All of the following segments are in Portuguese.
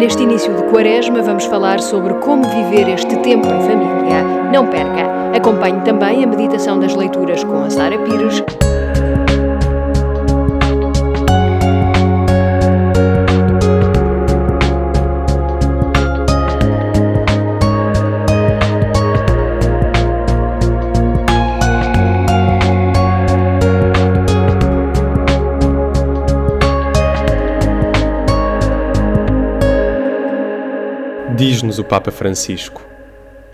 Neste início de quaresma, vamos falar sobre como viver este tempo em família. Não perca! Acompanhe também a meditação das leituras com a Sara Pires. Diz-nos o Papa Francisco: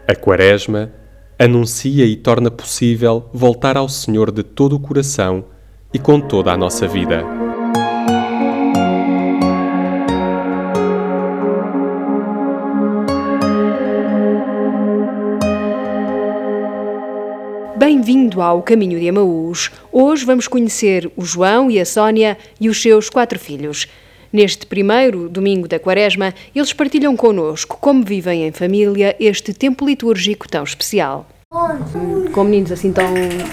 A Quaresma anuncia e torna possível voltar ao Senhor de todo o coração e com toda a nossa vida. Bem-vindo ao Caminho de Amaús. Hoje vamos conhecer o João e a Sónia e os seus quatro filhos. Neste primeiro domingo da Quaresma, eles partilham connosco como vivem em família este tempo litúrgico tão especial. Com meninos assim tão,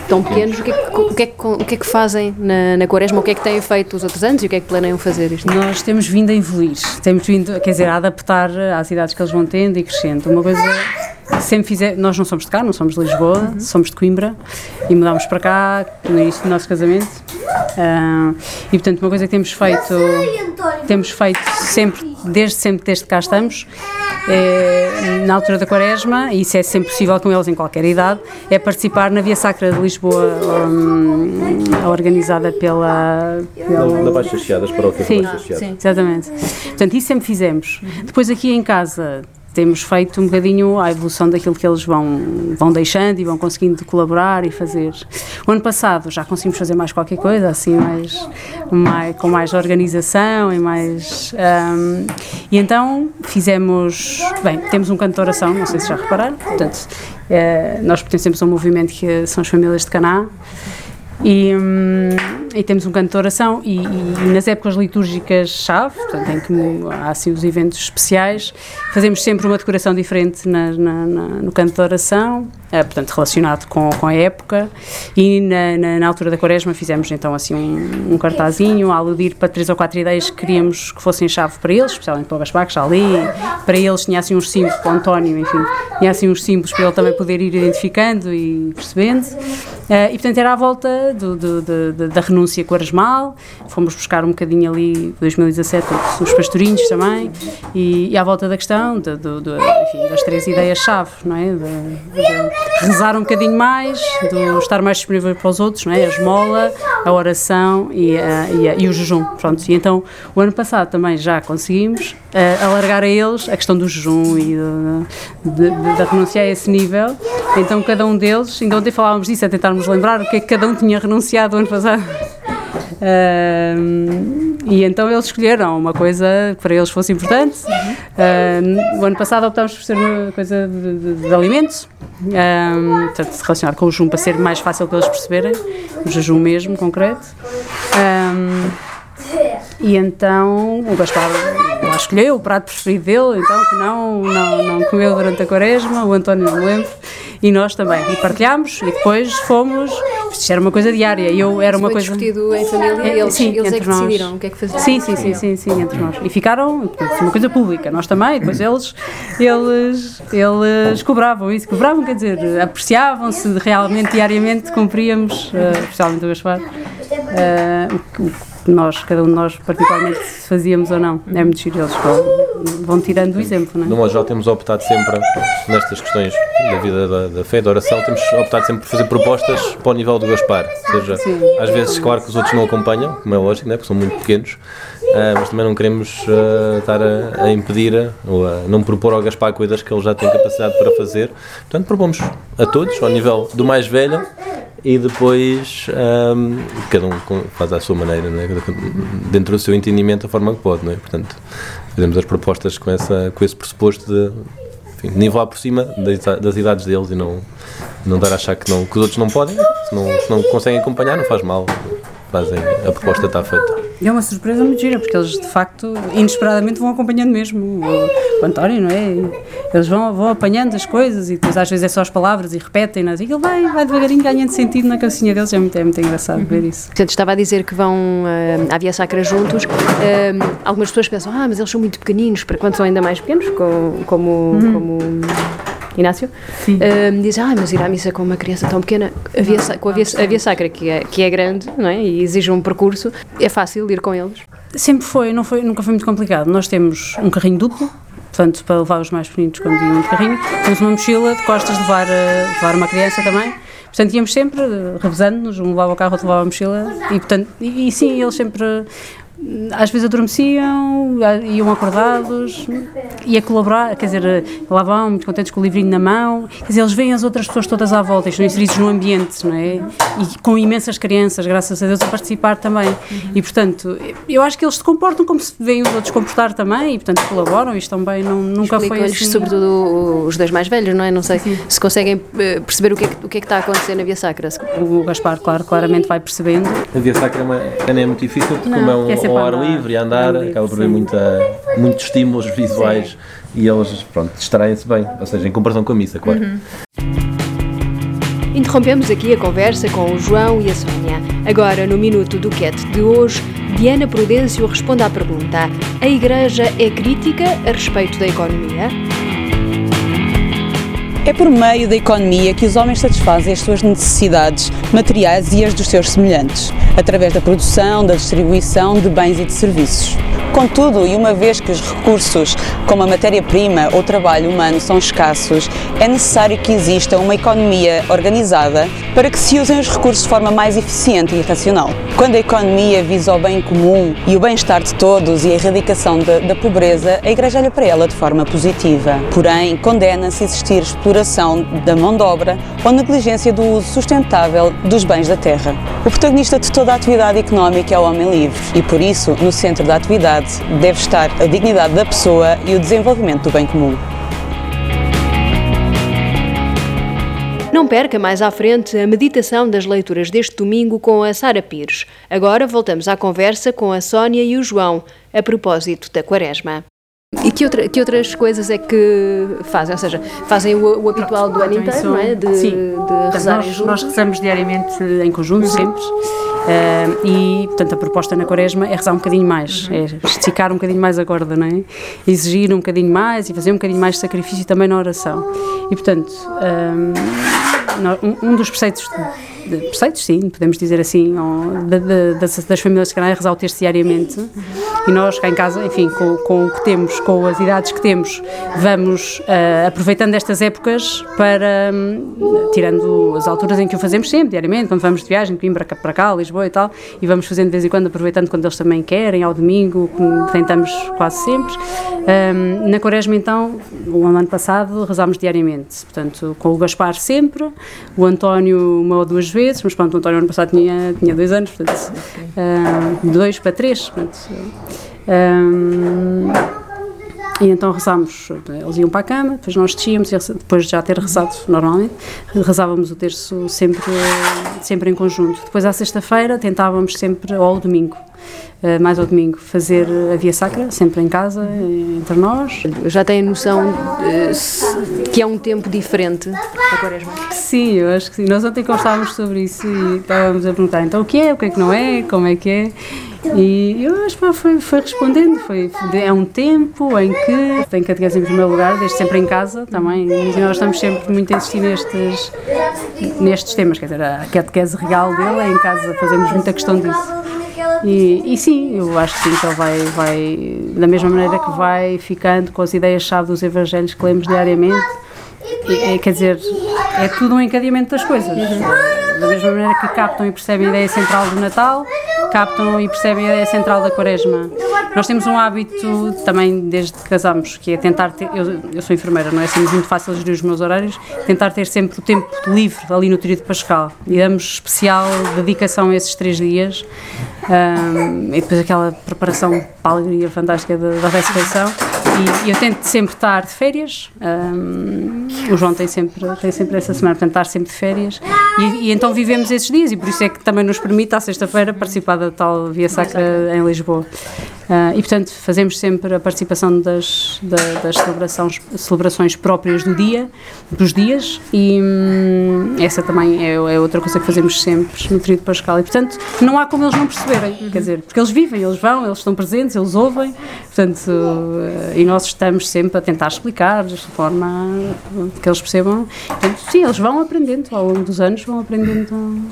tão pequenos, o que, é que, o, que é que, o que é que fazem na, na Quaresma? O que é que têm feito os outros anos e o que é que planeiam fazer ano? Nós temos vindo a evoluir, temos vindo, quer dizer, a adaptar às idades que eles vão tendo e crescendo. Uma coisa sempre fizer, nós não somos de cá, não somos de Lisboa, uhum. somos de Coimbra e mudámos para cá no início do nosso casamento. Uh, e portanto, uma coisa que temos feito, temos feito sempre, desde sempre, desde que cá estamos, é, na altura da Quaresma, e isso é sempre possível com eles em qualquer idade, é participar na Via Sacra de Lisboa, um, organizada pela. pela... Da Baixa Chiadas, para o que sim, sim, exatamente. Portanto, isso sempre fizemos. Depois, aqui em casa, temos feito um bocadinho a evolução daquilo que eles vão, vão deixando e vão conseguindo colaborar e fazer. O ano passado já conseguimos fazer mais qualquer coisa, assim, mais, mais com mais organização e mais. Um, e então fizemos. Bem, temos um canto de oração, não sei se já repararam, portanto, é, nós pertencemos a um movimento que são as famílias de Caná. E, hum, e, temos um canto de oração e, e, nas épocas litúrgicas-chave, portanto, em que há assim os eventos especiais, fazemos sempre uma decoração diferente na, na, na, no canto de oração, portanto, relacionado com, com a época, e na, na, altura da quaresma fizemos então assim um, um cartazinho a aludir para três ou quatro ideias que queríamos que fossem chave para eles, especialmente para o Gaspar, que já li, para eles tinha assim uns símbolos, para o António, enfim, tinha assim uns símbolos para ele também poder ir identificando e percebendo. Uh, e portanto era à volta do, do, do, da renúncia quaresmal, fomos buscar um bocadinho ali 2017 os pastorinhos também, e, e à volta da questão enfim, das três ideias-chave, não é? Rezar um bocadinho mais, de estar mais disponível para os outros, não é? A esmola, a oração e, a, e, a, e o jejum. Pronto, e então o ano passado também já conseguimos uh, alargar a eles a questão do jejum e da renúncia a esse nível. Então cada um deles, ainda ontem falávamos disso, a tentarmos lembrar o que é que cada um tinha renunciado o ano passado. Uh, e então eles escolheram uma coisa que para eles fosse importante. Uh, o ano passado optámos por ser uma coisa de, de, de alimentos, uh, portanto, relacionado com o jejum para ser mais fácil para eles perceberem, o jejum mesmo, concreto. e então o Gaspar lá escolheu o prato preferido dele, então que não, não, não comeu durante a quaresma, o António não lembro e nós também. E partilhámos e depois fomos. Isto era uma coisa diária. E eu era uma foi coisa. discutido em família é, eles, sim, eles é que nós. decidiram o que é que faziam. Sim, sim, sim, sim, sim, entre nós. E ficaram. Uma coisa pública. Nós também. Depois eles. Eles, eles cobravam isso. Cobravam, quer dizer, apreciavam se realmente diariamente cumpríamos, uh, especialmente o Gaspar, uh, o, nós, cada um de nós, particularmente, fazíamos ou não. É muito giro, eles vão, vão tirando o exemplo, não é? No modo temos optado sempre, nestas questões da vida da, da fé, da oração, temos optado sempre por fazer propostas para o nível do Gaspar. Ou seja, Sim. às vezes, claro que os outros não acompanham, como é lógico, né, porque são muito pequenos, uh, mas também não queremos uh, estar a, a, impedir ou a não propor ao Gaspar coisas que ele já tem capacidade para fazer. Portanto, propomos a todos, ao nível do mais velho e depois um, cada um faz à sua maneira, né? dentro do seu entendimento, a forma que pode. Né? Portanto, fazemos as propostas com, essa, com esse pressuposto de enfim, nivelar por cima das, das, idades deles e não, não dar a achar que, não, que os outros não podem, se não, se não conseguem acompanhar, não faz mal, fazem, a proposta está feita. É uma surpresa muito gira, porque eles de facto, inesperadamente, vão acompanhando mesmo o, o António, não é? Eles vão, vão apanhando as coisas e depois às vezes é só as palavras e repetem-nas e ele vai, vai devagarinho ganhando sentido na cabecinha deles. É muito, é muito engraçado uhum. ver isso. Portanto, estava a dizer que vão uh, à Via Sacra juntos. Uh, algumas pessoas pensam, ah, mas eles são muito pequeninos, para quando são ainda mais pequenos, como. como, uhum. como Inácio, uh, diz, ah, mas ir à missa com uma criança tão pequena, a via, com a via, a via sacra, que é, que é grande não é? e exige um percurso, é fácil ir com eles? Sempre foi, não foi, nunca foi muito complicado. Nós temos um carrinho duplo, portanto, para levar os mais pequeninos quando iam de carrinho, temos uma mochila de costas de levar, uh, levar uma criança também. Portanto, íamos sempre revezando-nos, um levava o carro, outro levava a mochila, e, portanto, e, e sim, eles sempre às vezes adormeciam, iam acordados, e a colaborar, quer dizer, lá vão muito contentes com o livrinho na mão, quer dizer, eles veem as outras pessoas todas à volta, estão inseridos no ambiente, não é? E com imensas crianças, graças a Deus, a participar também. Uhum. E, portanto, eu acho que eles se comportam como se veem os outros comportar também, e, portanto, colaboram e estão bem, não, nunca foi assim. sobretudo os dois mais velhos, não é? Não sei Sim. se conseguem eh, perceber o que, é que, o que é que está a acontecer na Via Sacra. O Gaspar, claro, claramente vai percebendo. A Via Sacra é, uma, é muito difícil, porque não, como é um ao ar livre e andar, livre, acaba por haver muita, muitos estímulos visuais sim. e eles, pronto, distraem-se bem, ou seja, em comparação com a missa, claro. Uhum. Interrompemos aqui a conversa com o João e a Sónia. Agora, no Minuto do Cat de hoje, Diana Prudêncio responde à pergunta: A Igreja é crítica a respeito da economia? É por meio da economia que os homens satisfazem as suas necessidades materiais e as dos seus semelhantes, através da produção, da distribuição de bens e de serviços. Contudo, e uma vez que os recursos, como a matéria-prima ou o trabalho humano, são escassos, é necessário que exista uma economia organizada para que se usem os recursos de forma mais eficiente e racional. Quando a economia visa o bem comum e o bem-estar de todos e a erradicação da, da pobreza, a Igreja olha para ela de forma positiva. Porém, condena-se existir exploração da mão de obra ou negligência do uso sustentável dos bens da terra. O protagonista de toda a atividade económica é o homem livre e, por isso, no centro da atividade deve estar a dignidade da pessoa e o desenvolvimento do bem comum. Não perca mais à frente a meditação das leituras deste domingo com a Sara Pires. Agora voltamos à conversa com a Sónia e o João, a propósito da Quaresma. E que, outra, que outras coisas é que fazem? Ou seja, fazem o, o habitual do ano inteiro, não é? De, Sim. de rezar nós, juntos? Nós rezamos diariamente em conjunto, uhum. sempre. Uh, e, portanto, a proposta na Quaresma é rezar um bocadinho mais, uhum. é esticar um bocadinho mais a corda, não é? Exigir um bocadinho mais e fazer um bocadinho mais de sacrifício também na oração. E, portanto, um, um dos preceitos de preceitos, sim, podemos dizer assim, de, de, das, das, famílias de Canais, rezar o texto diariamente. E nós, cá em casa, enfim, com, com, o que temos, com as idades que temos, vamos uh, aproveitando estas épocas para, um, tirando as alturas em que o fazemos sempre, diariamente, quando vamos de viagem, de para cá, para cá, Lisboa e tal, e vamos fazendo de vez em quando, aproveitando quando eles também querem, ao domingo, tentamos quase sempre. Um, na Quaresma, então, o ano passado, rezámos diariamente, portanto, com o Gaspar sempre, o António uma ou duas vezes, mas pronto, o António ano passado tinha, tinha dois anos, portanto, uh, dois para três, portanto, um, e então rezámos, eles iam para a cama, depois nós descíamos, depois de já ter rezado normalmente, rezávamos o terço sempre, sempre em conjunto. Depois à sexta-feira tentávamos sempre, ou ao domingo, mais ao domingo, fazer a Via Sacra, sempre em casa, entre nós. Já têm noção de, que é um tempo diferente da Quaresma? Sim, eu acho que sim. Nós ontem conversávamos sobre isso e estávamos a perguntar então o que é, o que é que não é, como é que é. E eu acho que foi, foi respondendo, foi, é um tempo em que tem catequese em primeiro lugar, desde sempre em casa também, e nós estamos sempre muito a insistir nestes, nestes temas, quer dizer, a catequese real dele é em casa, fazemos muita questão disso. E, e, sim, eu acho que sim, que ele vai, vai, da mesma maneira que vai ficando com as ideias-chave dos evangelhos que lemos diariamente, e, quer dizer, é tudo um encadeamento das coisas. Da mesma maneira que captam e percebem a ideia central do Natal, captam e percebem a ideia central da Quaresma. Nós temos um hábito também desde que casamos, que é tentar ter. Eu, eu sou enfermeira, não é assim muito fácil gerir os meus horários, tentar ter sempre o tempo livre ali no tríodo pascal. E damos especial dedicação a esses três dias. Um, e depois aquela preparação para a alegria fantástica da, da ressurreição E, eu tento sempre estar de férias. Um, o João tem sempre, tem sempre essa semana, portanto, estar sempre de férias. E, e, então vivemos esses dias e por isso é que também nos permite, à sexta-feira, participar da tal Via Sacra em Lisboa. Uh, e, portanto, fazemos sempre a participação das, da, das celebrações, celebrações próprias do dia, dos dias, e hum, essa também é, é, outra coisa que fazemos sempre no Tríduo Pascal. E, portanto, não há como eles não perceberem, uhum. quer dizer, porque eles vivem, eles vão, eles estão presentes, eles ouvem, portanto, uh, e nós estamos sempre a tentar explicar de forma que eles percebam. Portanto, sim, eles vão aprendendo ao longo dos anos, vão aprendendo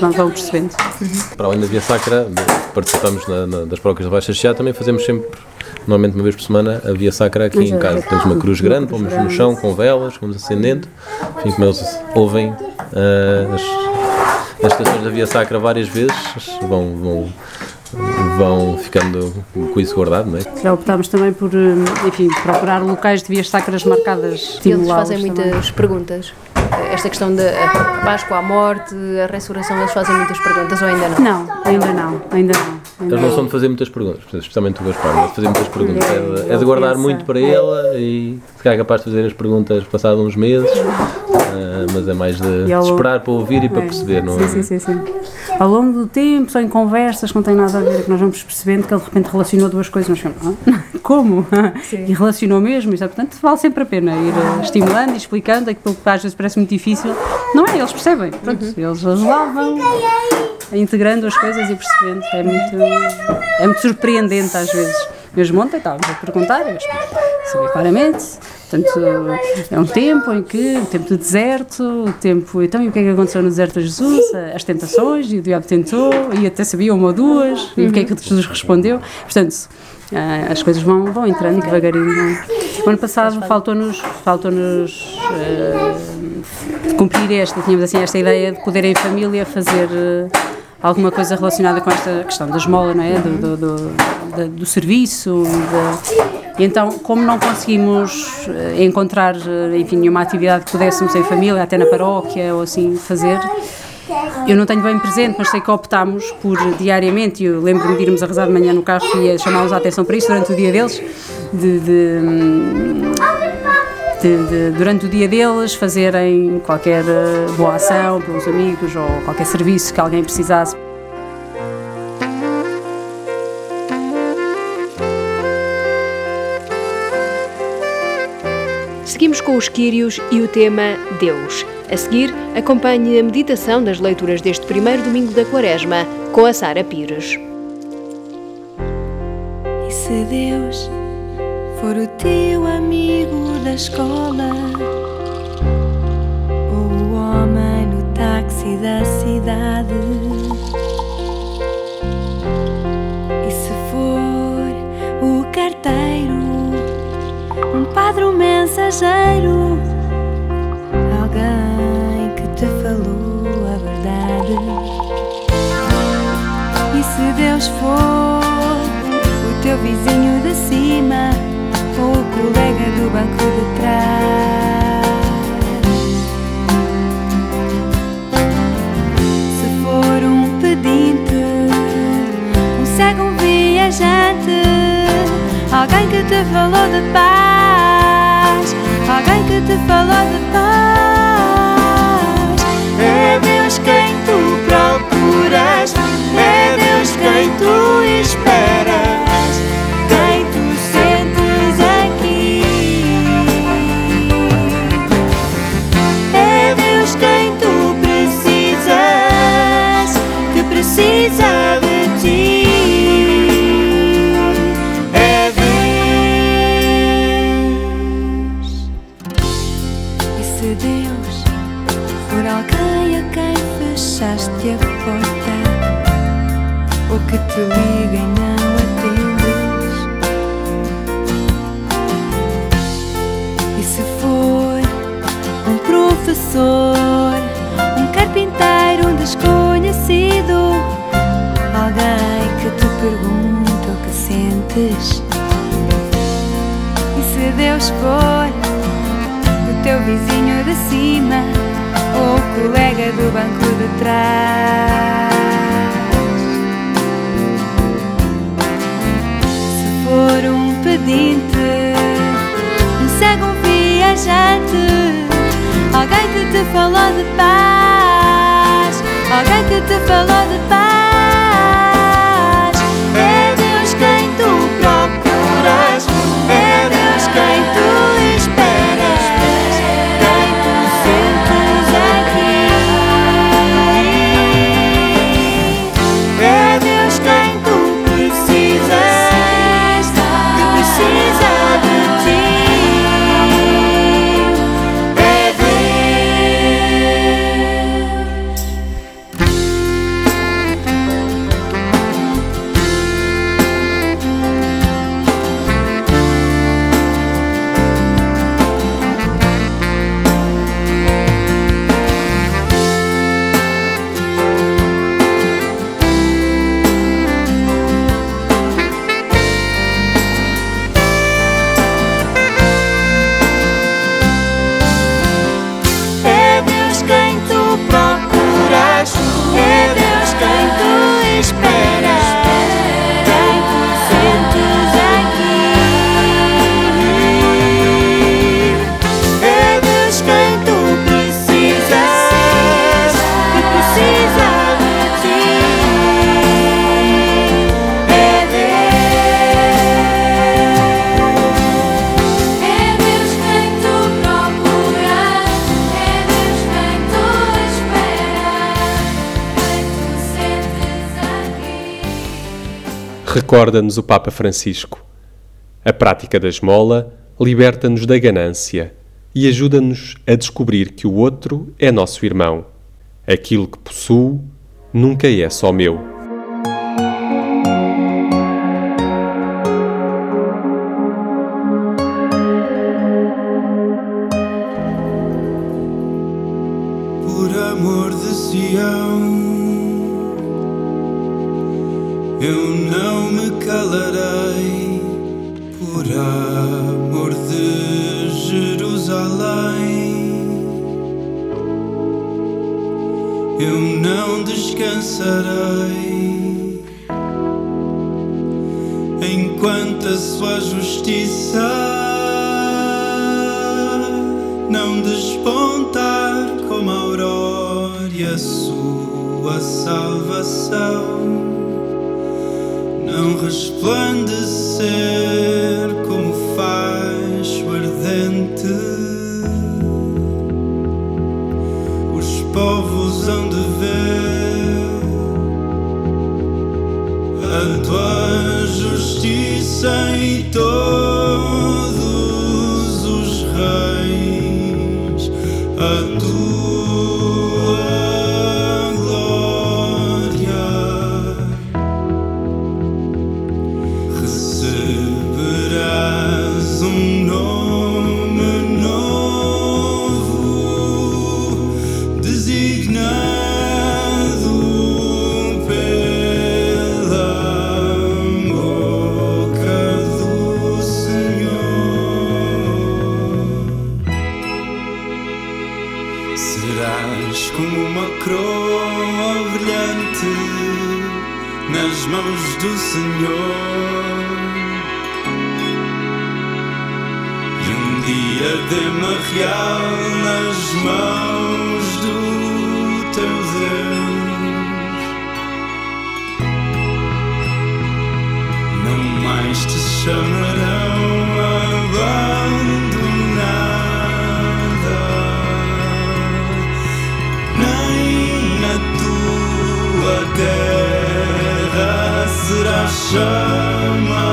vão, vão percebendo. Uhum. Para além da Via Sacra, participamos na, na, das paróquias da Baixa Chiado, também fazemos sempre, normalmente uma vez por semana, a Via Sacra aqui em casa. Temos uma cruz grande, pomos no chão com velas, vamos acendendo, enfim, como eles ouvem uh, as, as estações da Via Sacra várias vezes, vão, vão vão ficando com isso guardado, não é? Já optámos também por, eh, enfim, procurar locais de vias sacras marcadas. E eles fazem muitas também. perguntas esta questão da Páscoa, a morte, a ressurreição, eles fazem muitas perguntas ou ainda não? Não, ainda não, ainda não. Ainda eles não são de fazer muitas perguntas, especialmente o Gaspar, não é de fazer muitas perguntas, é de, é de guardar muito para ele e ficar capaz de fazer as perguntas passados uns meses, uh, mas é mais de, de esperar para ouvir e para é, perceber, não sim, é? Sim, sim, sim. Ao longo do tempo, só em conversas que não têm nada a ver, é que nós vamos percebendo que ele de repente relacionou duas coisas, nós ficamos, ah, como? E relacionou mesmo, isso é, portanto vale sempre a pena ir uh, estimulando e explicando aquilo que às vezes parece muito difícil, não é? Eles percebem, pronto, uhum. eles, vão integrando as coisas e percebendo, é muito, é muito surpreendente às vezes. Mesmo ontem estávamos a perguntar, sabia claramente, Portanto, é um tempo em que, o tempo do deserto, o tempo, então, e o que é que aconteceu no deserto a Jesus? As tentações, e o diabo tentou, e até sabia uma ou duas, e o que é que Jesus respondeu. Portanto, ah, as coisas vão, vão entrando devagarinho. O ano passado faltou-nos faltou -nos, uh, cumprir esta, tínhamos assim esta ideia de poder em família fazer uh, alguma coisa relacionada com esta questão da esmola, não é? do, do, do, do, serviço, e então, como não conseguimos eh, encontrar, eh, enfim, nenhuma atividade que pudéssemos em família, até na paróquia ou assim, fazer, eu não tenho bem presente, mas sei que optámos por diariamente, eu lembro-me de irmos a rezar de manhã no carro e chamá-los a atenção para isso durante o dia deles, de, de, de, de, durante o dia deles fazerem qualquer eh, boa ação pelos amigos ou qualquer serviço que alguém precisasse. Seguimos com os Quírios e o tema Deus. A seguir, acompanhe a meditação das leituras deste primeiro domingo da Quaresma com a Sara Pires. E se Deus for o teu amigo da escola, o homem no táxi da cidade, e se for o carteiro um padre, um mensageiro, alguém que te falou a verdade. E se Deus for o teu vizinho de cima, colega do banco de trás. Se for um pedinte, um cego, um viajante, alguém que te falou de paz alguém que te falou de paz. Professor, um carpinteiro, um desconhecido, alguém que te pergunta o que sentes. E se Deus for o teu vizinho de cima ou o colega do banco de trás. for um pedinte viajante, alguém que te falou de paz, alguém que te falou de paz. Recorda-nos o Papa Francisco. A prática da esmola liberta-nos da ganância e ajuda-nos a descobrir que o outro é nosso irmão. Aquilo que possuo nunca é só meu. Eu não me calarei por amor de Jerusalém. Eu não descansarei enquanto a sua justiça não despontar como a aurora e a sua salvação não resplandecer como faixo ardente. Os povos hão de ver a tua justiça e todos os reis a tua tua terra será chamada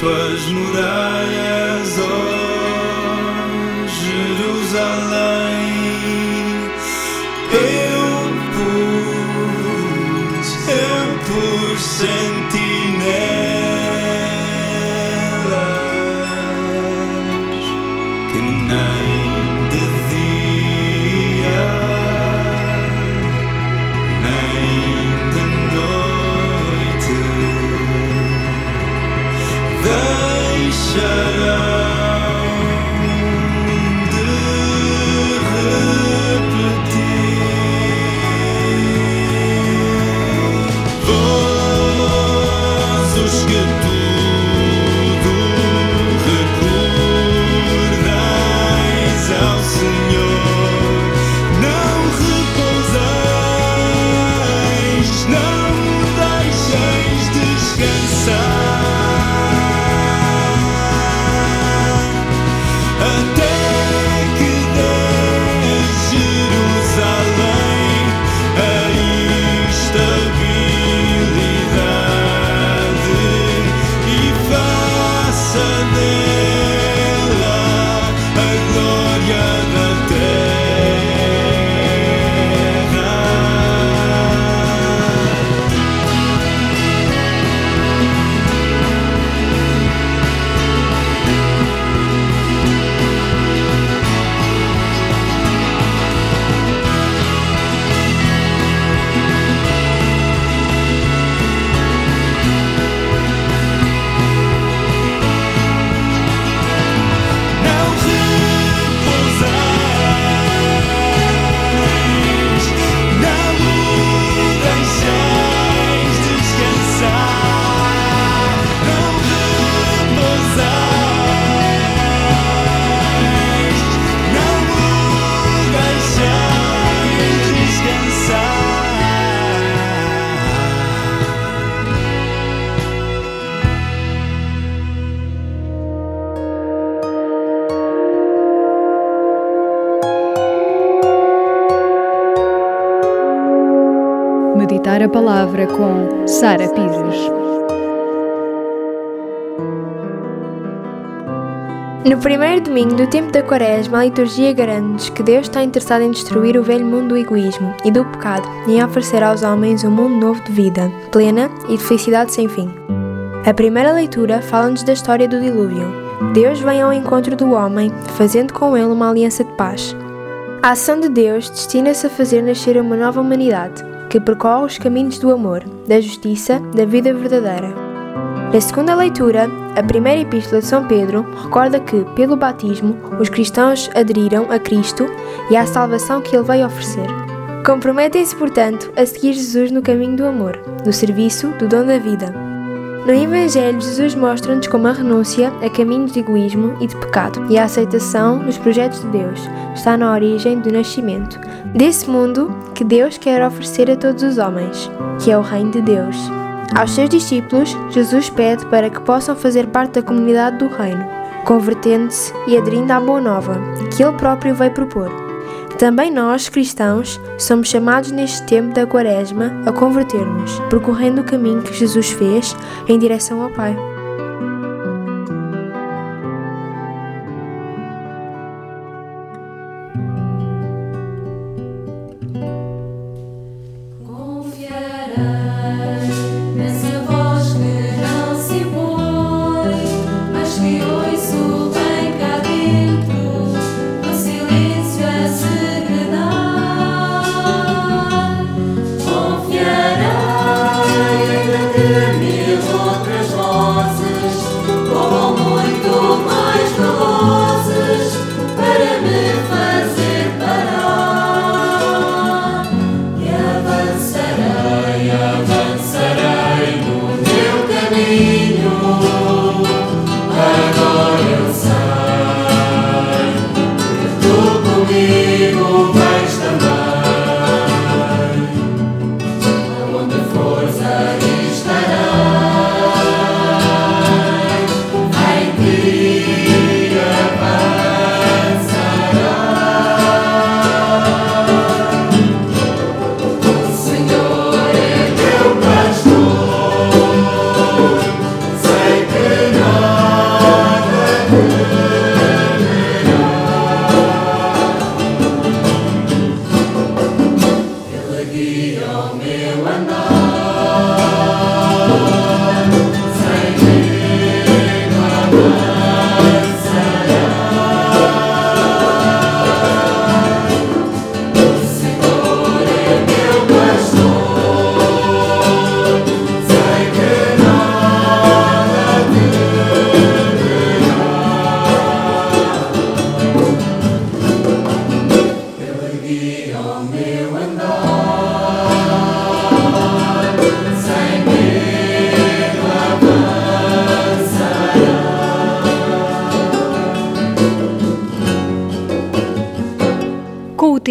tuas muralhas Palavra com Sara Pires. No primeiro domingo do tempo da Quaresma, a liturgia garante que Deus está interessado em destruir o velho mundo do egoísmo e do pecado e em oferecer aos homens um mundo novo de vida, plena e de felicidade sem fim. A primeira leitura fala-nos da história do dilúvio. Deus vem ao encontro do homem, fazendo com ele uma aliança de paz. A ação de Deus destina-se a fazer nascer uma nova humanidade, que percorre os caminhos do amor, da justiça, da vida verdadeira. Na segunda leitura, a primeira epístola de São Pedro recorda que, pelo batismo, os cristãos aderiram a Cristo e à salvação que ele veio oferecer. Comprometem-se, portanto, a seguir Jesus no caminho do amor, do serviço, do dom da vida. No Evangelho, Jesus mostra-nos como a renúncia a caminhos de egoísmo e de pecado e a aceitação dos projetos de Deus está na origem do nascimento desse mundo que Deus quer oferecer a todos os homens, que é o Reino de Deus. Aos seus discípulos, Jesus pede para que possam fazer parte da comunidade do Reino, convertendo-se e aderindo à Boa Nova, que Ele próprio veio propor. Também nós, cristãos, somos chamados neste tempo da Quaresma a converter-nos, percorrendo o caminho que Jesus fez em direção ao Pai.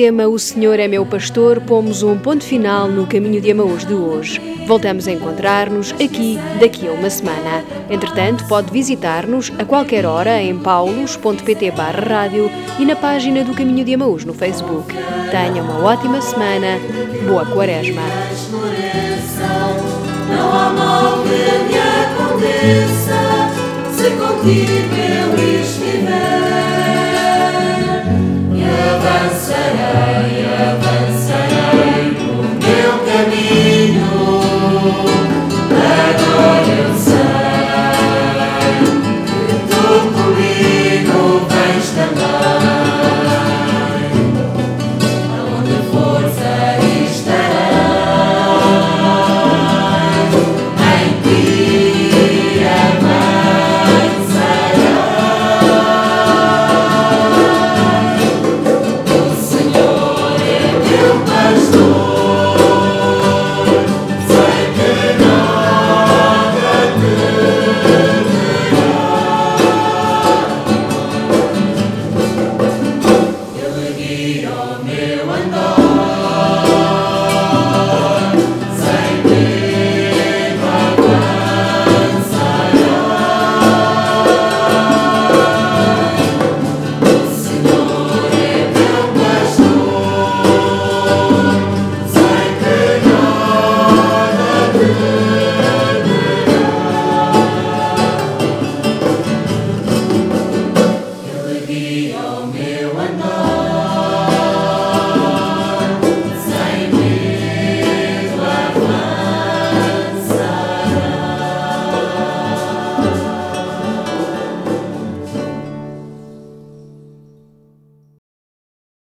Tema O Senhor é meu pastor, pomos um ponto final no caminho de Amaús de hoje. Voltamos a encontrar-nos aqui daqui a uma semana. Entretanto, pode visitar-nos a qualquer hora em paulos.pt rádio e na página do Caminho de Amaús no Facebook. Tenha uma ótima semana. Boa Quaresma. Não há mal que me aconteça se contigo eu estiver avançarei, avançarei no meu caminho. É o